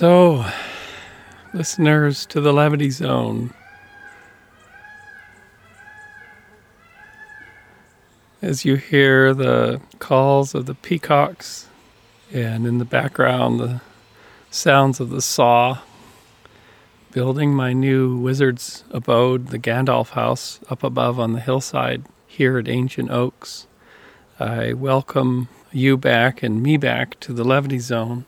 So, listeners to the Levity Zone, as you hear the calls of the peacocks and in the background the sounds of the saw, building my new wizard's abode, the Gandalf house, up above on the hillside here at Ancient Oaks. I welcome you back and me back to the Levity Zone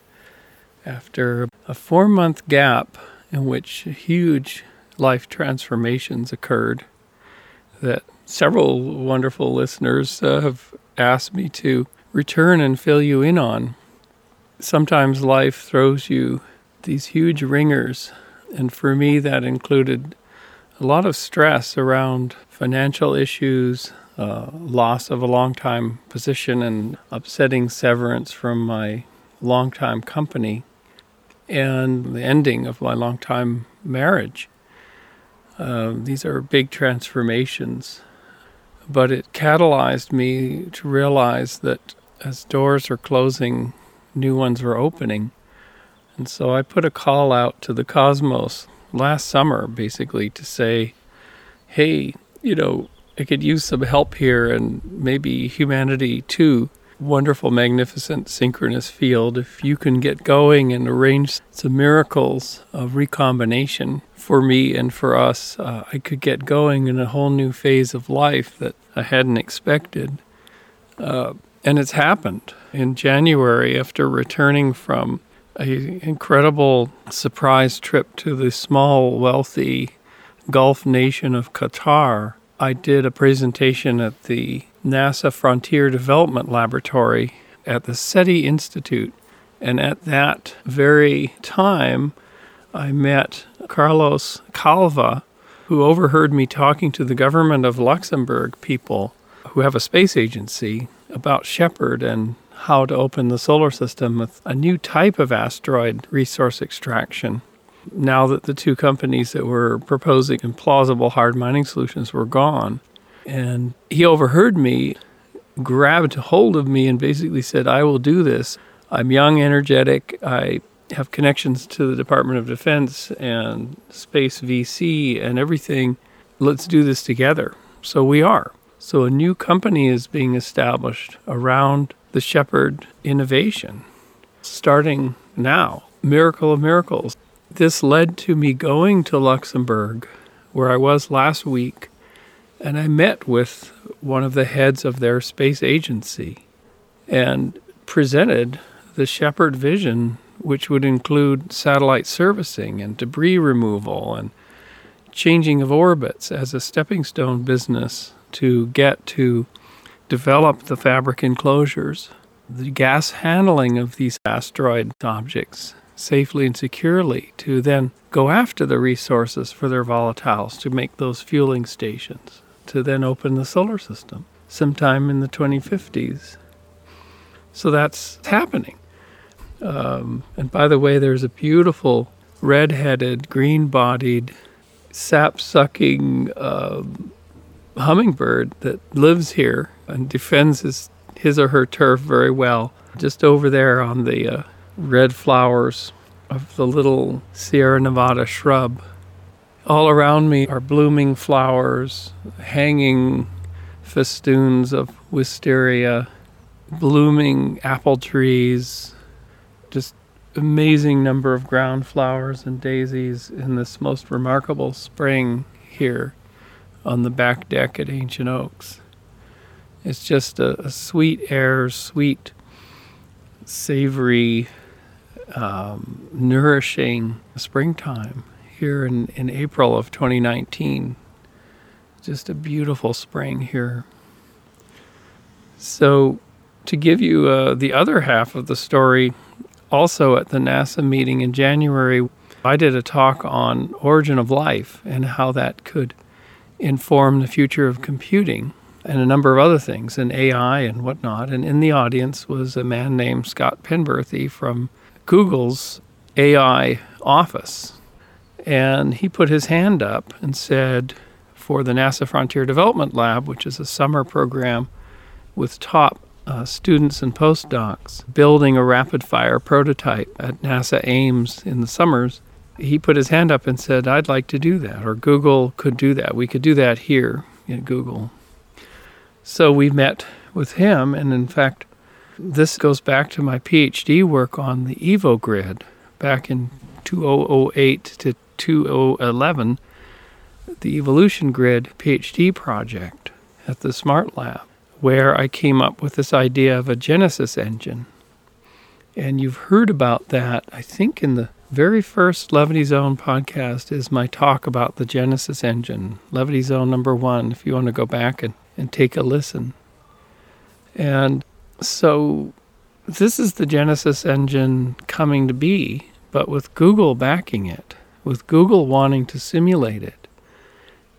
after a four month gap in which huge life transformations occurred that several wonderful listeners uh, have asked me to return and fill you in on. Sometimes life throws you these huge ringers, and for me, that included a lot of stress around financial issues, uh, loss of a long time position, and upsetting severance from my long-time company and the ending of my long time marriage. Uh, these are big transformations, but it catalyzed me to realize that as doors are closing, new ones are opening. And so I put a call out to the cosmos last summer, basically, to say, hey, you know, I could use some help here, and maybe humanity too wonderful, magnificent synchronous field, if you can get going and arrange some miracles of recombination for me and for us, uh, I could get going in a whole new phase of life that I hadn't expected. Uh, and it's happened. In January, after returning from an incredible surprise trip to the small, wealthy Gulf nation of Qatar, I did a presentation at the NASA Frontier Development Laboratory at the SETI Institute. And at that very time, I met Carlos Calva, who overheard me talking to the government of Luxembourg people who have a space agency about Shepherd and how to open the solar system with a new type of asteroid resource extraction. Now that the two companies that were proposing implausible hard mining solutions were gone, and he overheard me, grabbed hold of me, and basically said, I will do this. I'm young, energetic. I have connections to the Department of Defense and Space VC and everything. Let's do this together. So we are. So a new company is being established around the Shepherd innovation, starting now. Miracle of miracles. This led to me going to Luxembourg, where I was last week, and I met with one of the heads of their space agency and presented the Shepherd vision, which would include satellite servicing and debris removal and changing of orbits as a stepping stone business to get to develop the fabric enclosures, the gas handling of these asteroid objects safely and securely, to then go after the resources for their volatiles to make those fueling stations to then open the solar system sometime in the 2050s. So that's happening. Um, and by the way, there's a beautiful red headed, green bodied, sap sucking uh, hummingbird that lives here and defends his, his or her turf very well, just over there on the uh, red flowers of the little Sierra Nevada shrub. All around me are blooming flowers, hanging festoons of wisteria, blooming apple trees, just amazing number of ground flowers and daisies in this most remarkable spring here on the back deck at Ancient Oaks. It's just a, a sweet air, sweet, savory, um, nourishing springtime here in, in April of 2019. Just a beautiful spring here. So, to give you uh, the other half of the story, also at the NASA meeting in January, I did a talk on origin of life and how that could inform the future of computing and a number of other things, and AI and whatnot. And in the audience was a man named Scott Penberthy from Google's AI office. And he put his hand up and said, for the NASA Frontier Development Lab, which is a summer program with top uh, students and postdocs building a rapid fire prototype at NASA Ames in the summers, he put his hand up and said, I'd like to do that, or Google could do that. We could do that here at Google. So we met with him, and in fact, this goes back to my PhD work on the EvoGrid back in 2008 to 2011, the Evolution Grid PhD project at the Smart Lab, where I came up with this idea of a Genesis engine. And you've heard about that, I think, in the very first Levity Zone podcast is my talk about the Genesis engine, Levity Zone number one, if you want to go back and, and take a listen. And so this is the Genesis engine coming to be, but with Google backing it, with Google wanting to simulate it.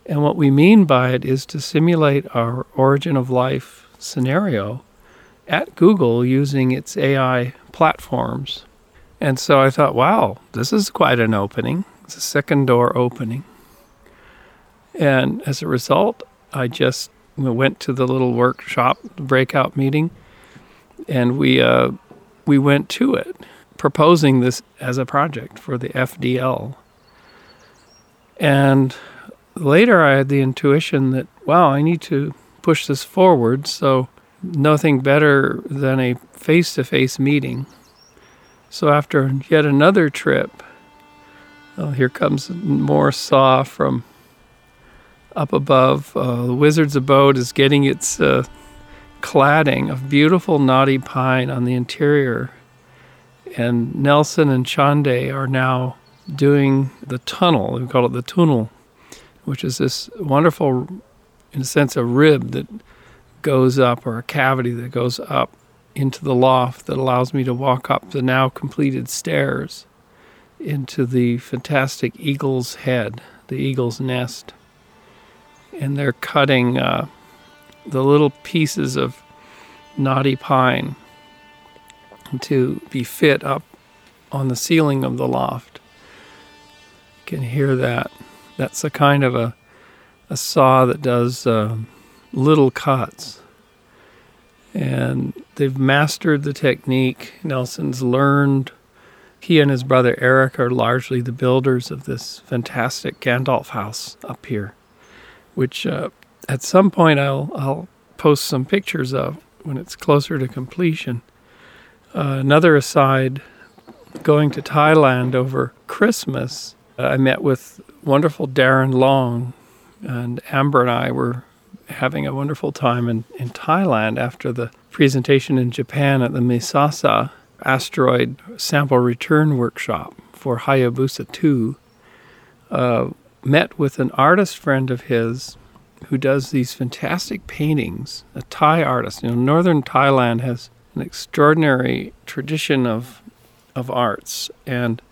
And what we mean by it is to simulate our origin of life scenario at Google using its AI platforms. And so I thought, wow, this is quite an opening. It's a second door opening. And as a result, I just went to the little workshop breakout meeting and we uh, we went to it proposing this as a project for the FDL. And later I had the intuition that, wow, I need to push this forward. So, nothing better than a face to face meeting. So, after yet another trip, here comes more saw from up above. Uh, the wizard's abode is getting its uh, cladding of beautiful knotty pine on the interior. And Nelson and Chande are now doing the tunnel. We call it the tunnel which is this wonderful, in a sense, a rib that goes up or a cavity that goes up into the loft that allows me to walk up the now completed stairs into the fantastic eagle's head, the eagle's nest. And they're cutting uh, the little pieces of knotty pine to be fit up on the ceiling of the loft. You can hear that. That's a kind of a, a saw that does uh, little cuts. And they've mastered the technique. Nelson's learned. He and his brother Eric are largely the builders of this fantastic Gandalf house up here, which uh, at some point I'll, I'll post some pictures of when it's closer to completion. Uh, another aside going to Thailand over Christmas, uh, I met with wonderful Darren Long, and Amber and I were having a wonderful time in, in Thailand after the presentation in Japan at the Mesasa asteroid sample return workshop for Hayabusa 2. Uh, met with an artist friend of his who does these fantastic paintings, a Thai artist. You know, northern Thailand has an extraordinary tradition of of arts, and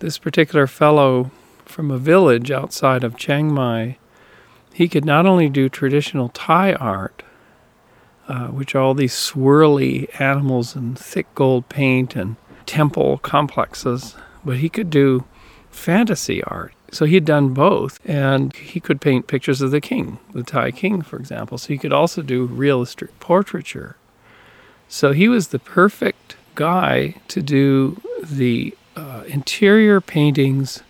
this particular fellow from a village outside of Chiang Mai, he could not only do traditional Thai art, uh, which all these swirly animals and thick gold paint and temple complexes, but he could do fantasy art. So he had done both, and he could paint pictures of the king, the Thai king, for example. So he could also do realistic portraiture. So he was the perfect guy to do the uh, interior paintings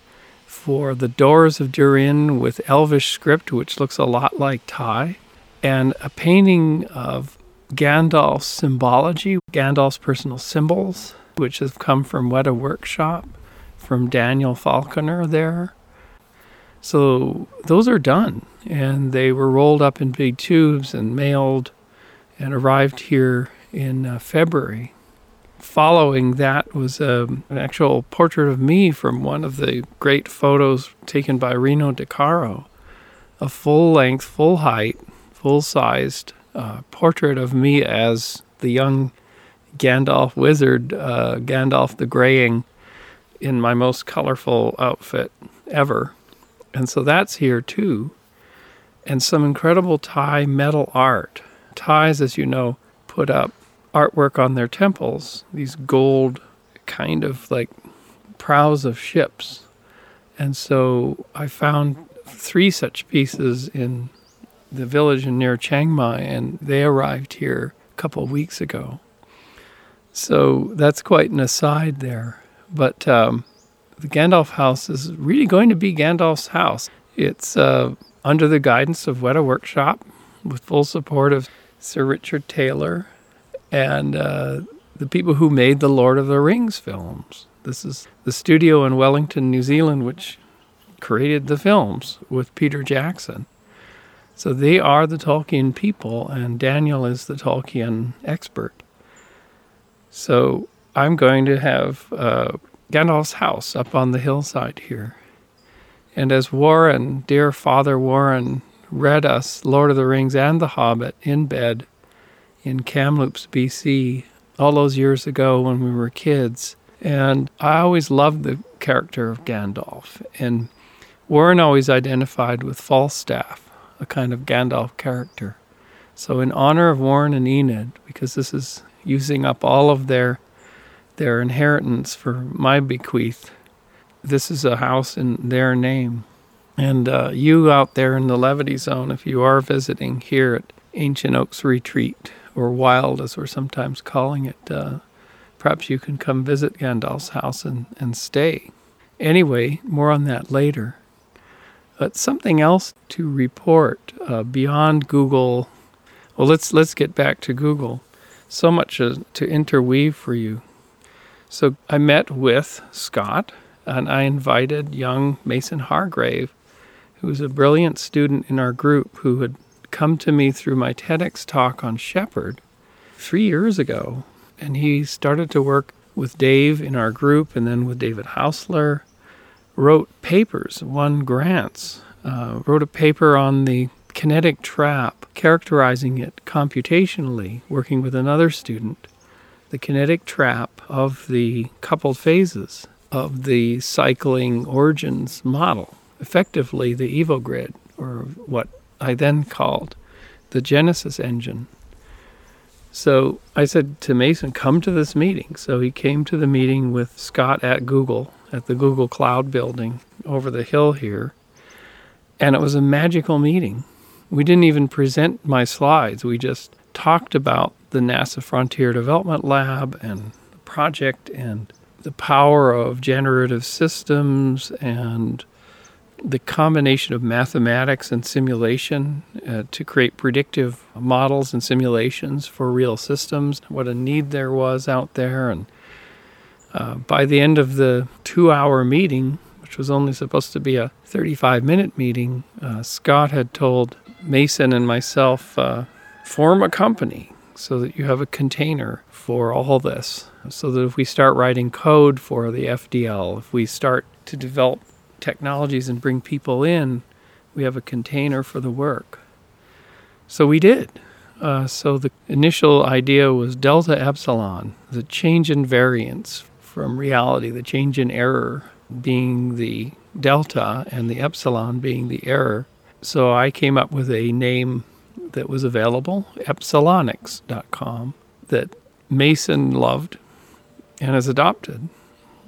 for the Doors of Durin with Elvish script, which looks a lot like Thai, and a painting of Gandalf's symbology, Gandalf's personal symbols, which have come from Weta Workshop, from Daniel Falconer there. So those are done, and they were rolled up in big tubes and mailed and arrived here in uh, February. Following that was um, an actual portrait of me from one of the great photos taken by Reno De Caro, a full length, full height, full sized uh, portrait of me as the young Gandalf wizard, uh, Gandalf the Graying, in my most colorful outfit ever. And so that's here too. And some incredible Thai metal art. Thais, as you know, put up artwork on their temples, these gold kind of like prows of ships. And so I found three such pieces in the village near Chiang Mai, and they arrived here a couple of weeks ago. So that's quite an aside there. But um, the Gandalf house is really going to be Gandalf's house. It's uh, under the guidance of Weta Workshop with full support of Sir Richard Taylor and uh, the people who made the Lord of the Rings films. This is the studio in Wellington, New Zealand, which created the films with Peter Jackson. So they are the Tolkien people, and Daniel is the Tolkien expert. So I'm going to have uh, Gandalf's house up on the hillside here. And as Warren, dear Father Warren, read us Lord of the Rings and The Hobbit in bed in Kamloops, BC, all those years ago when we were kids. And I always loved the character of Gandalf. And Warren always identified with Falstaff, a kind of Gandalf character. So, in honor of Warren and Enid, because this is using up all of their their inheritance for my bequeath, this is a house in their name. And uh, you out there in the Levity Zone, if you are visiting here at Ancient Oaks Retreat, or Wild as we're sometimes calling it, uh, perhaps you can come visit Gandalf's house and, and stay. Anyway, more on that later. But something else to report uh, beyond Google. Well, let's let's get back to Google. So much uh, to interweave for you. So I met with Scott, and I invited young Mason Hargrave, who was a brilliant student in our group who had come to me through my TEDx talk on Shepherd three years ago. And he started to work with Dave in our group and then with David Haussler, wrote papers, won grants, uh, wrote a paper on the kinetic trap, characterizing it computationally, working with another student, the kinetic trap of the coupled phases of the cycling origins model, effectively the EvoGrid, or what I then called the Genesis engine. So I said to Mason, come to this meeting. So he came to the meeting with Scott at Google, at the Google Cloud building over the hill here. And it was a magical meeting. We didn't even present my slides, we just talked about the NASA Frontier Development Lab and the project and the power of generative systems and the combination of mathematics and simulation uh, to create predictive models and simulations for real systems, what a need there was out there. And uh, by the end of the two hour meeting, which was only supposed to be a 35 minute meeting, uh, Scott had told Mason and myself, uh, form a company so that you have a container for all this. So that if we start writing code for the FDL, if we start to develop technologies and bring people in, we have a container for the work. So we did. Uh, so the initial idea was delta epsilon, the change in variance from reality, the change in error being the delta and the epsilon being the error. So I came up with a name that was available, epsilonics.com, that Mason loved and has adopted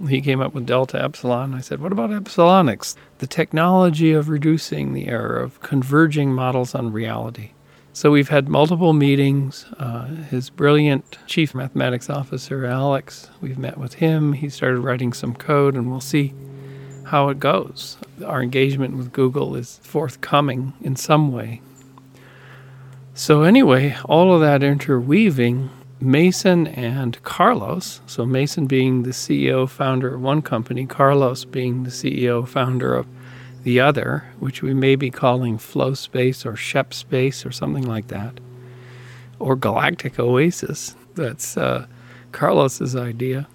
he came up with delta epsilon. I said, What about epsilonics? The technology of reducing the error, of converging models on reality. So we've had multiple meetings. Uh, his brilliant chief mathematics officer, Alex, we've met with him. He started writing some code, and we'll see how it goes. Our engagement with Google is forthcoming in some way. So, anyway, all of that interweaving Mason and Carlos, so Mason being the CEO founder of one company, Carlos being the CEO founder of the other, which we may be calling Flow Space or Shep Space or something like that, or Galactic Oasis. That's uh, Carlos's idea.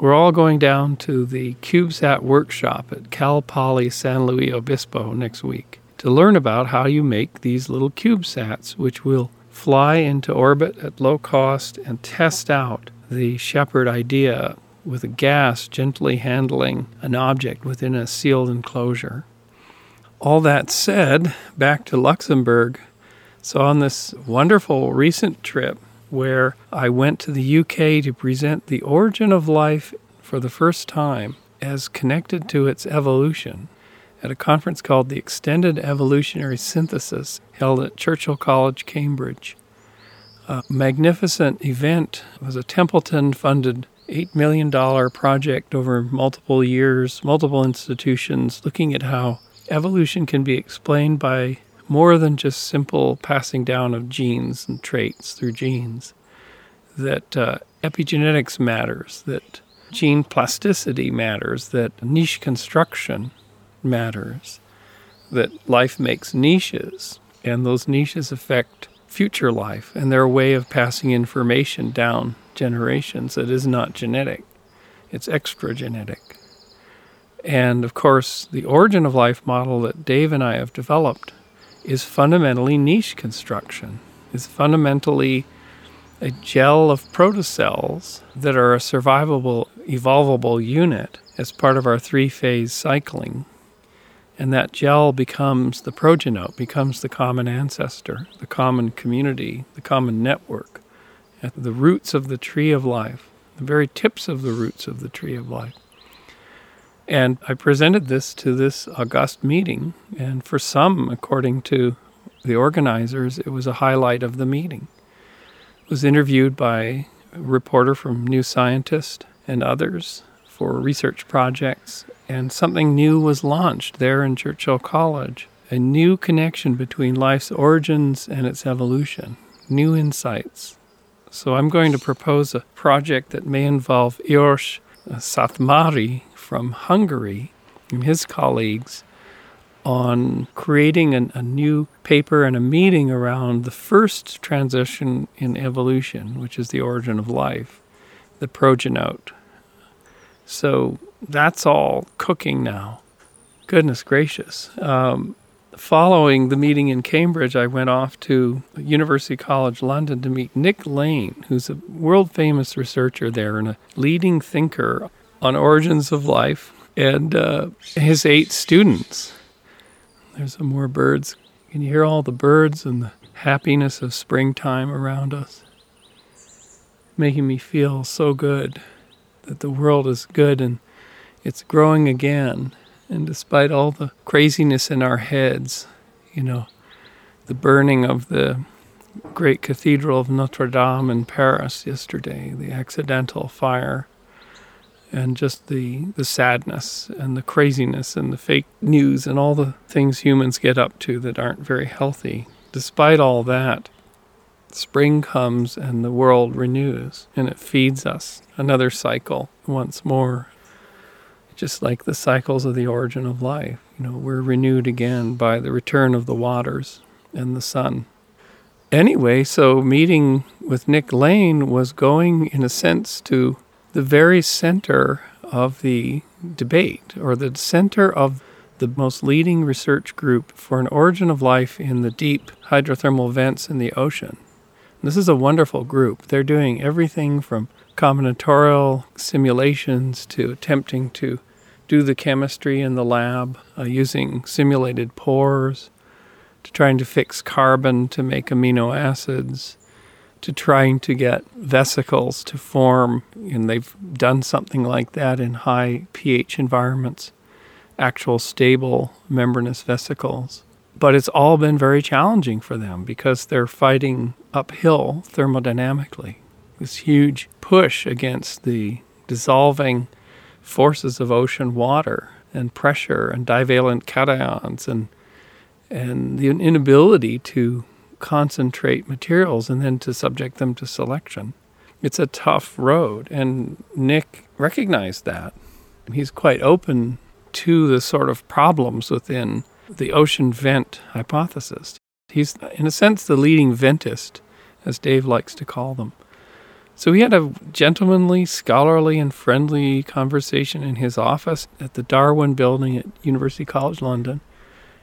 We're all going down to the CubeSat workshop at Cal Poly San Luis Obispo next week to learn about how you make these little CubeSats, which will fly into orbit at low cost and test out the Shepherd idea with a gas gently handling an object within a sealed enclosure. All that said, back to Luxembourg. So, on this wonderful recent trip where I went to the UK to present the origin of life for the first time as connected to its evolution, at a conference called the Extended Evolutionary Synthesis held at Churchill College, Cambridge. a magnificent event. It was a Templeton funded $8 million project over multiple years, multiple institutions, looking at how evolution can be explained by more than just simple passing down of genes and traits through genes. That uh, epigenetics matters, that gene plasticity matters, that niche construction matters, that life makes niches, and those niches affect future life and their way of passing information down generations that is not genetic, it's extra genetic. And of course, the origin of life model that Dave and I have developed is fundamentally niche construction, is fundamentally a gel of protocells that are a survivable, evolvable unit as part of our three phase cycling. And that gel becomes the progenote, becomes the common ancestor, the common community, the common network at the roots of the tree of life, the very tips of the roots of the tree of life. And I presented this to this august meeting, and for some, according to the organizers, it was a highlight of the meeting. It was interviewed by a reporter from New Scientist and others for research projects, and something new was launched there in Churchill College a new connection between life's origins and its evolution, new insights, so I'm going to propose a project that may involve Eörs Szathmáry from Hungary and his colleagues on creating an, a new paper and a meeting around the first transition in evolution, which is the origin of life, the progenote. So that's all cooking now. Goodness gracious. Um, following the meeting in Cambridge, I went off to University College London to meet Nick Lane, who's a world famous researcher there and a leading thinker on origins of life, and uh, his eight students. There's some more birds. Can you hear all the birds and the happiness of springtime around us? Making me feel so good that the world is good and it's growing again and despite all the craziness in our heads, you know, the burning of the great cathedral of Notre Dame in Paris yesterday, the accidental fire, and just the, the sadness and the craziness and the fake news and all the things humans get up to that aren't very healthy. Despite all that, spring comes and the world renews and it feeds us another cycle once more just like the cycles of the origin of life. You know, we're renewed again by the return of the waters and the sun. Anyway, so meeting with Nick Lane was going, in a sense, to the very center of the debate, or the center of the most leading research group for an origin of life in the deep hydrothermal vents in the ocean. This is a wonderful group. They're doing everything from combinatorial simulations to attempting to do the chemistry in the lab uh, using simulated pores, to trying to fix carbon to make amino acids, to trying to get vesicles to form. And they've done something like that in high pH environments, actual stable membranous vesicles. But it's all been very challenging for them because they're fighting uphill thermodynamically. This huge push against the dissolving forces of ocean water and pressure and divalent cations and and the inability to concentrate materials and then to subject them to selection. It's a tough road, and Nick recognized that. He's quite open to the sort of problems within the ocean vent hypothesis. He's, in a sense, the leading ventist, as Dave likes to call them. So we had a gentlemanly, scholarly, and friendly conversation in his office at the Darwin Building at University College London,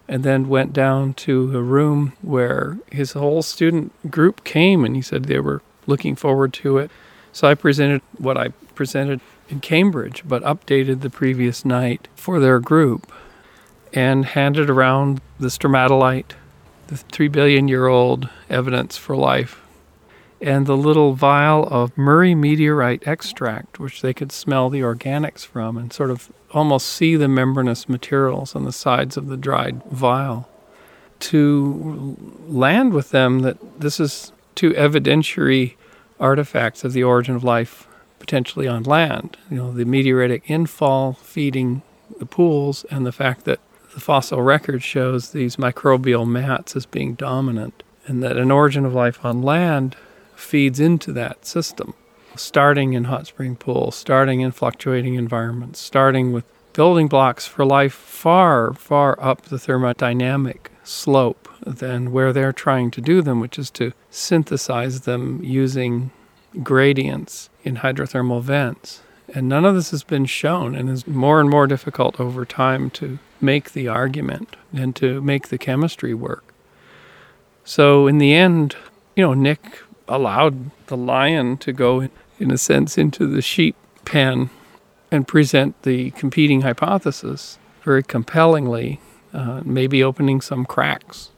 and then went down to a room where his whole student group came, and he said they were looking forward to it. So I presented what I presented in Cambridge, but updated the previous night for their group, and handed around the stromatolite, the three billion year old evidence for life and the little vial of Murray meteorite extract, which they could smell the organics from and sort of almost see the membranous materials on the sides of the dried vial. To land with them that this is two evidentiary artifacts of the origin of life potentially on land. You know, the meteoritic infall feeding the pools, and the fact that the fossil record shows these microbial mats as being dominant, and that an origin of life on land feeds into that system, starting in hot spring pools, starting in fluctuating environments, starting with building blocks for life far, far up the thermodynamic slope than where they're trying to do them, which is to synthesize them using gradients in hydrothermal vents. And none of this has been shown and is more and more difficult over time to make the argument and to make the chemistry work. So, in the end, you know, Nick allowed the lion to go, in a sense, into the sheep pen and present the competing hypothesis very compellingly, uh, maybe opening some cracks.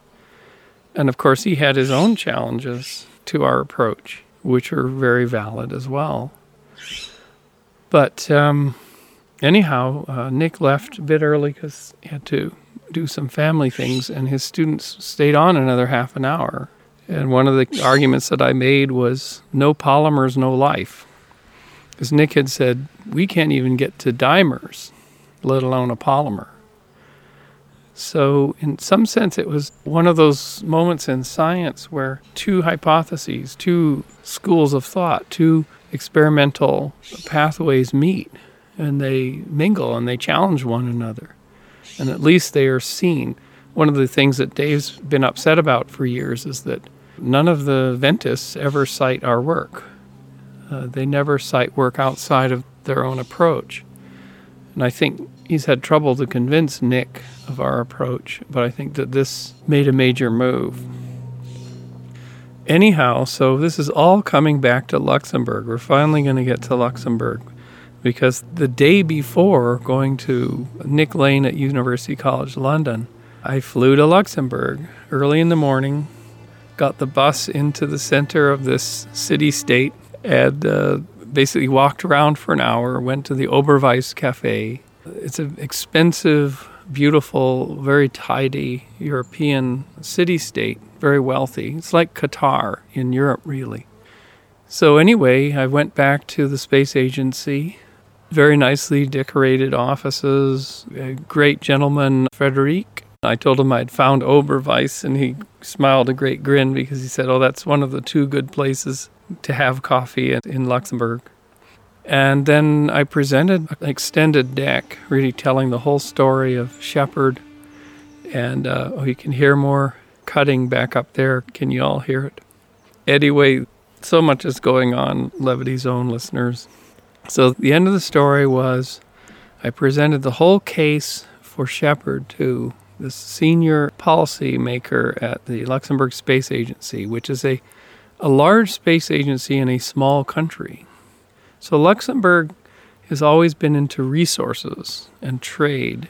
And of course, he had his own challenges to our approach, which are very valid as well. But um, anyhow, uh, Nick left a bit early because he had to do some family things, and his students stayed on another half an hour. And one of the arguments that I made was no polymers, no life. Because Nick had said, we can't even get to dimers, let alone a polymer. So, in some sense, it was one of those moments in science where two hypotheses, two schools of thought, two experimental pathways meet and they mingle and they challenge one another. And at least they are seen. One of the things that Dave's been upset about for years is that none of the Ventists ever cite our work. Uh, they never cite work outside of their own approach. And I think he's had trouble to convince Nick of our approach, but I think that this made a major move. Anyhow, so this is all coming back to Luxembourg. We're finally going to get to Luxembourg because the day before going to Nick Lane at University College London, I flew to Luxembourg early in the morning, got the bus into the center of this city state, and uh, basically walked around for an hour, went to the Oberweis Cafe. It's an expensive, beautiful, very tidy European city state very wealthy. It's like Qatar in Europe, really. So, anyway, I went back to the space agency. Very nicely decorated offices. A great gentleman, Frederic. I told him I'd found Oberweis, and he smiled a great grin because he said, Oh, that's one of the two good places to have coffee in Luxembourg. And then I presented an extended deck, really telling the whole story of Shepherd. And uh, oh, you can hear more cutting back up there. Can you all hear it? Anyway, so much is going on, Levity Zone listeners. So the end of the story was I presented the whole case for Shepherd to the senior policy maker at the Luxembourg Space Agency, which is a, a large space agency in a small country. So Luxembourg has always been into resources and trade.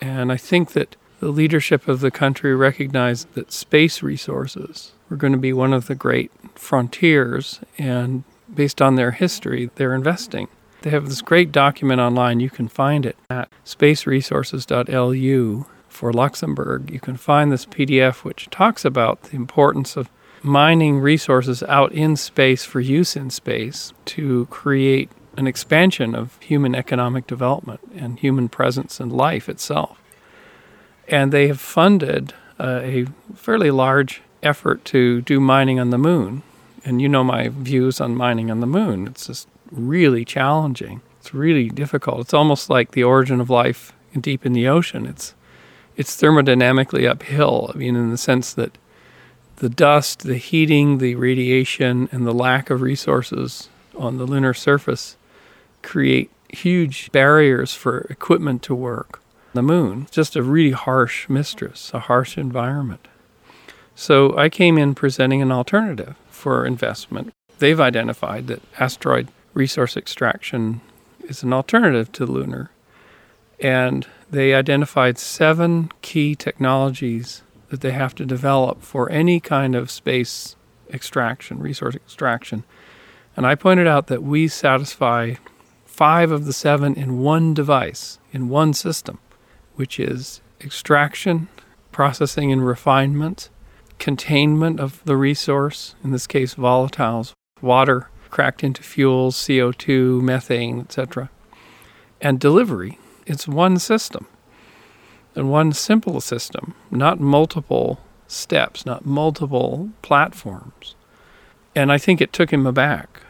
And I think that the leadership of the country recognized that space resources were going to be one of the great frontiers, and based on their history, they're investing. They have this great document online. You can find it at spaceresources.lu for Luxembourg. You can find this PDF which talks about the importance of mining resources out in space for use in space to create an expansion of human economic development and human presence and life itself. And they have funded uh, a fairly large effort to do mining on the moon. And you know my views on mining on the moon. It's just really challenging. It's really difficult. It's almost like the origin of life deep in the ocean. It's it's thermodynamically uphill. I mean, in the sense that the dust, the heating, the radiation, and the lack of resources on the lunar surface create huge barriers for equipment to work the moon. Just a really harsh mistress, a harsh environment. So I came in presenting an alternative for investment. They've identified that asteroid resource extraction is an alternative to lunar. And they identified seven key technologies that they have to develop for any kind of space extraction, resource extraction. And I pointed out that we satisfy five of the seven in one device, in one system which is extraction, processing and refinement, containment of the resource, in this case, volatiles, water cracked into fuels, CO2, methane, etc., and delivery. It's one system and one simple system, not multiple steps, not multiple platforms. And I think it took him aback.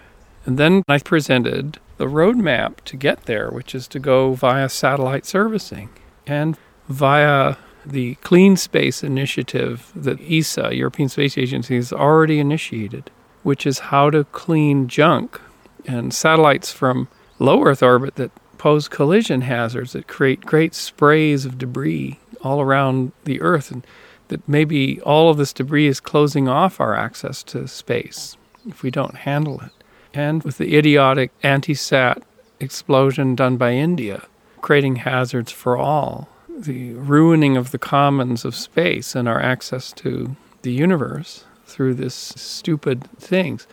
And then I presented the roadmap to get there, which is to go via satellite servicing and via the Clean Space Initiative that ESA, European Space Agency, has already initiated, which is how to clean junk and satellites from low Earth orbit that pose collision hazards that create great sprays of debris all around the Earth, and that maybe all of this debris is closing off our access to space if we don't handle it. And with the idiotic anti sat explosion done by India, creating hazards for all, the ruining of the commons of space and our access to the universe through this stupid things.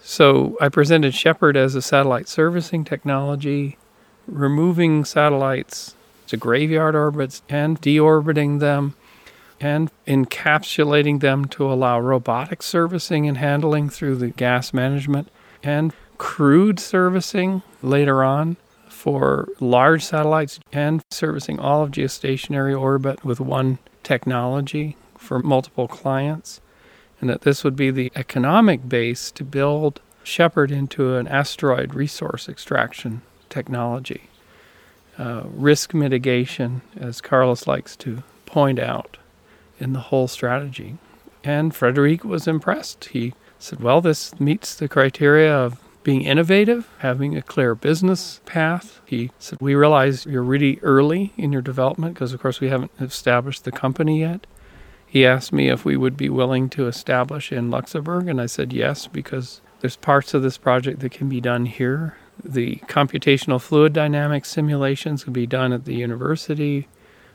So I presented Shepherd as a satellite servicing technology removing satellites to graveyard orbits and deorbiting them and encapsulating them to allow robotic servicing and handling through the gas management and crude servicing later on for large satellites and servicing all of geostationary orbit with one technology for multiple clients. And that this would be the economic base to build Shepherd into an asteroid resource extraction technology. Uh, risk mitigation, as Carlos likes to point out in the whole strategy. And Frederic was impressed. He said, Well, this meets the criteria of being innovative, having a clear business path. He said, We realize you're really early in your development because, of course, we haven't established the company yet. He asked me if we would be willing to establish in Luxembourg, and I said yes, because there's parts of this project that can be done here the computational fluid dynamics simulations can be done at the university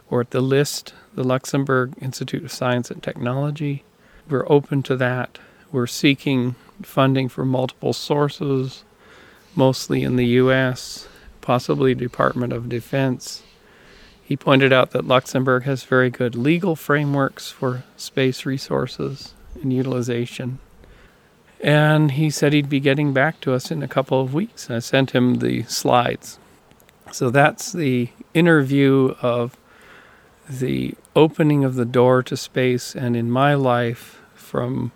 or at the LIST, the Luxembourg Institute of Science and Technology. We're open to that. We're seeking funding from multiple sources, mostly in the US, possibly Department of Defense. He pointed out that Luxembourg has very good legal frameworks for space resources and utilization. And he said he'd be getting back to us in a couple of weeks. I sent him the slides. So that's the interview of the opening of the door to space and in my life from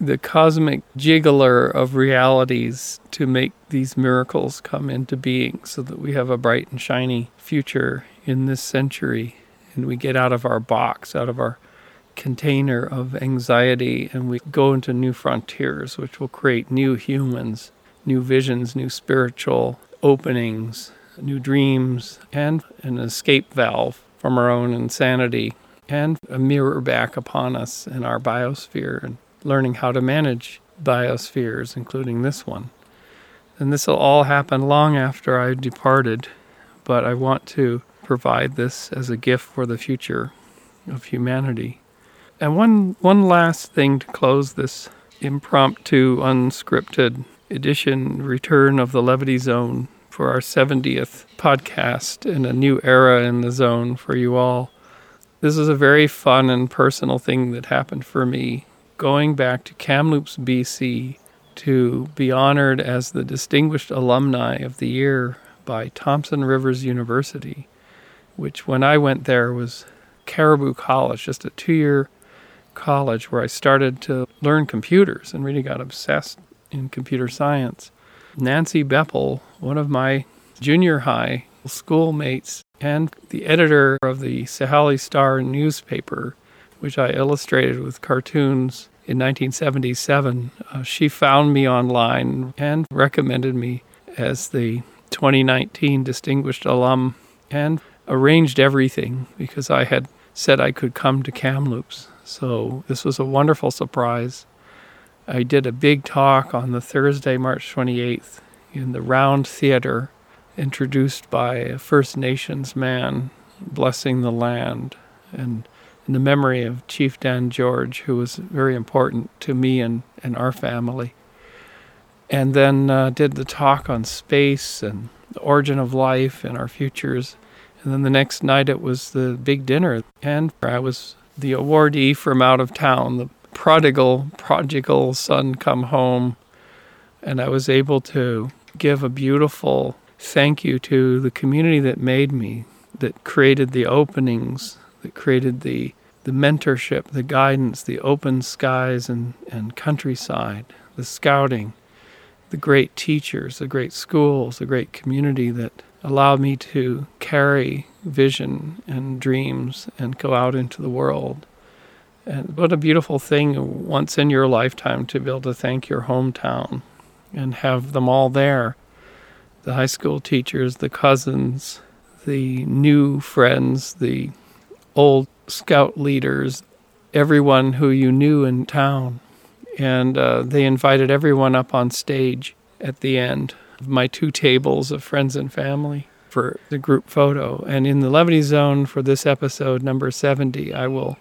the cosmic jiggler of realities to make these miracles come into being so that we have a bright and shiny future in this century and we get out of our box, out of our container of anxiety and we go into new frontiers, which will create new humans, new visions, new spiritual openings, new dreams, and an escape valve from our own insanity, and a mirror back upon us in our biosphere and learning how to manage biospheres, including this one. And this will all happen long after I departed, but I want to provide this as a gift for the future of humanity. And one one last thing to close this impromptu, unscripted edition return of the Levity Zone for our 70th podcast and a new era in the zone for you all. This is a very fun and personal thing that happened for me going back to Kamloops, BC to be honored as the distinguished alumni of the year by Thompson Rivers University, which when I went there was Cariboo College, just a two year college where I started to learn computers and really got obsessed in computer science. Nancy Beppel, one of my junior high schoolmates and the editor of the Sahali Star newspaper, which I illustrated with cartoons in 1977, uh, she found me online and recommended me as the 2019 Distinguished Alum and arranged everything because I had said I could come to Kamloops. So this was a wonderful surprise. I did a big talk on the Thursday, March 28th, in the Round Theater, introduced by a First Nations man blessing the land and in the memory of Chief Dan George, who was very important to me and, and our family. And then uh, did the talk on space and the origin of life and our futures. And then the next night it was the big dinner, and I was the awardee from out of town, the prodigal, prodigal son come home. And I was able to give a beautiful thank you to the community that made me, that created the openings, that created the, the mentorship, the guidance, the open skies and, and countryside, the scouting, the great teachers, the great schools, the great community that allowed me to carry vision and dreams and go out into the world. And what a beautiful thing once in your lifetime to be able to thank your hometown and have them all there the high school teachers, the cousins, the new friends, the old scout leaders, everyone who you knew in town. And uh, they invited everyone up on stage at the end of my two tables of friends and family for the group photo. And in the Levity Zone for this episode, number 70, I will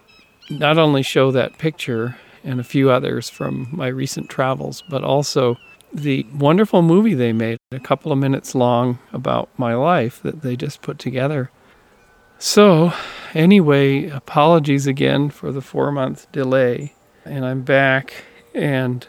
not only show that picture and a few others from my recent travels, but also the wonderful movie they made, a couple of minutes long, about my life that they just put together. So, anyway, apologies again for the four month delay. And I'm back and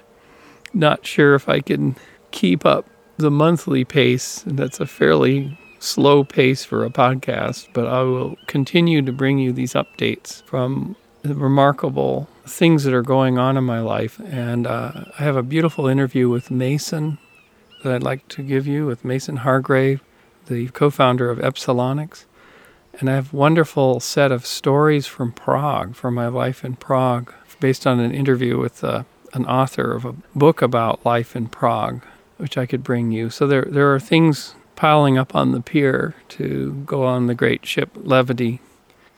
not sure if I can keep up the monthly pace. That's a fairly slow pace for a podcast, but I will continue to bring you these updates from the remarkable things that are going on in my life. And uh, I have a beautiful interview with Mason that I'd like to give you with Mason Hargrave, the co founder of Epsilonics. And I have a wonderful set of stories from Prague, from my life in Prague, based on an interview with uh, an author of a book about life in Prague, which I could bring you. So there, there are things piling up on the pier to go on the great ship Levity.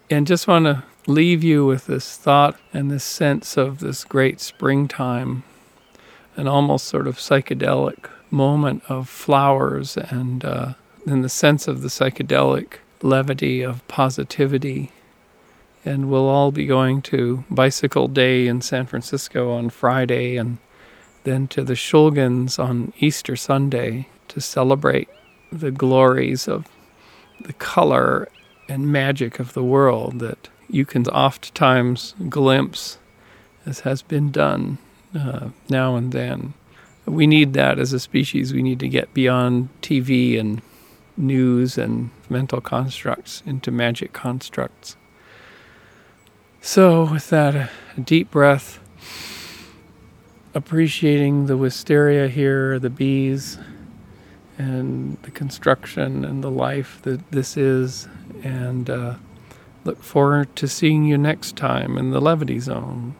And just want to leave you with this thought and this sense of this great springtime, an almost sort of psychedelic moment of flowers and uh, in the sense of the psychedelic levity of positivity. And we'll all be going to Bicycle Day in San Francisco on Friday and then to the Shulgins on Easter Sunday to celebrate the glories of the color and magic of the world that you can oftentimes glimpse, as has been done uh, now and then. We need that as a species. We need to get beyond TV and news and mental constructs into magic constructs. So, with that, a deep breath, appreciating the wisteria here, the bees, and the construction and the life that this is, and uh, look forward to seeing you next time in the Levity Zone.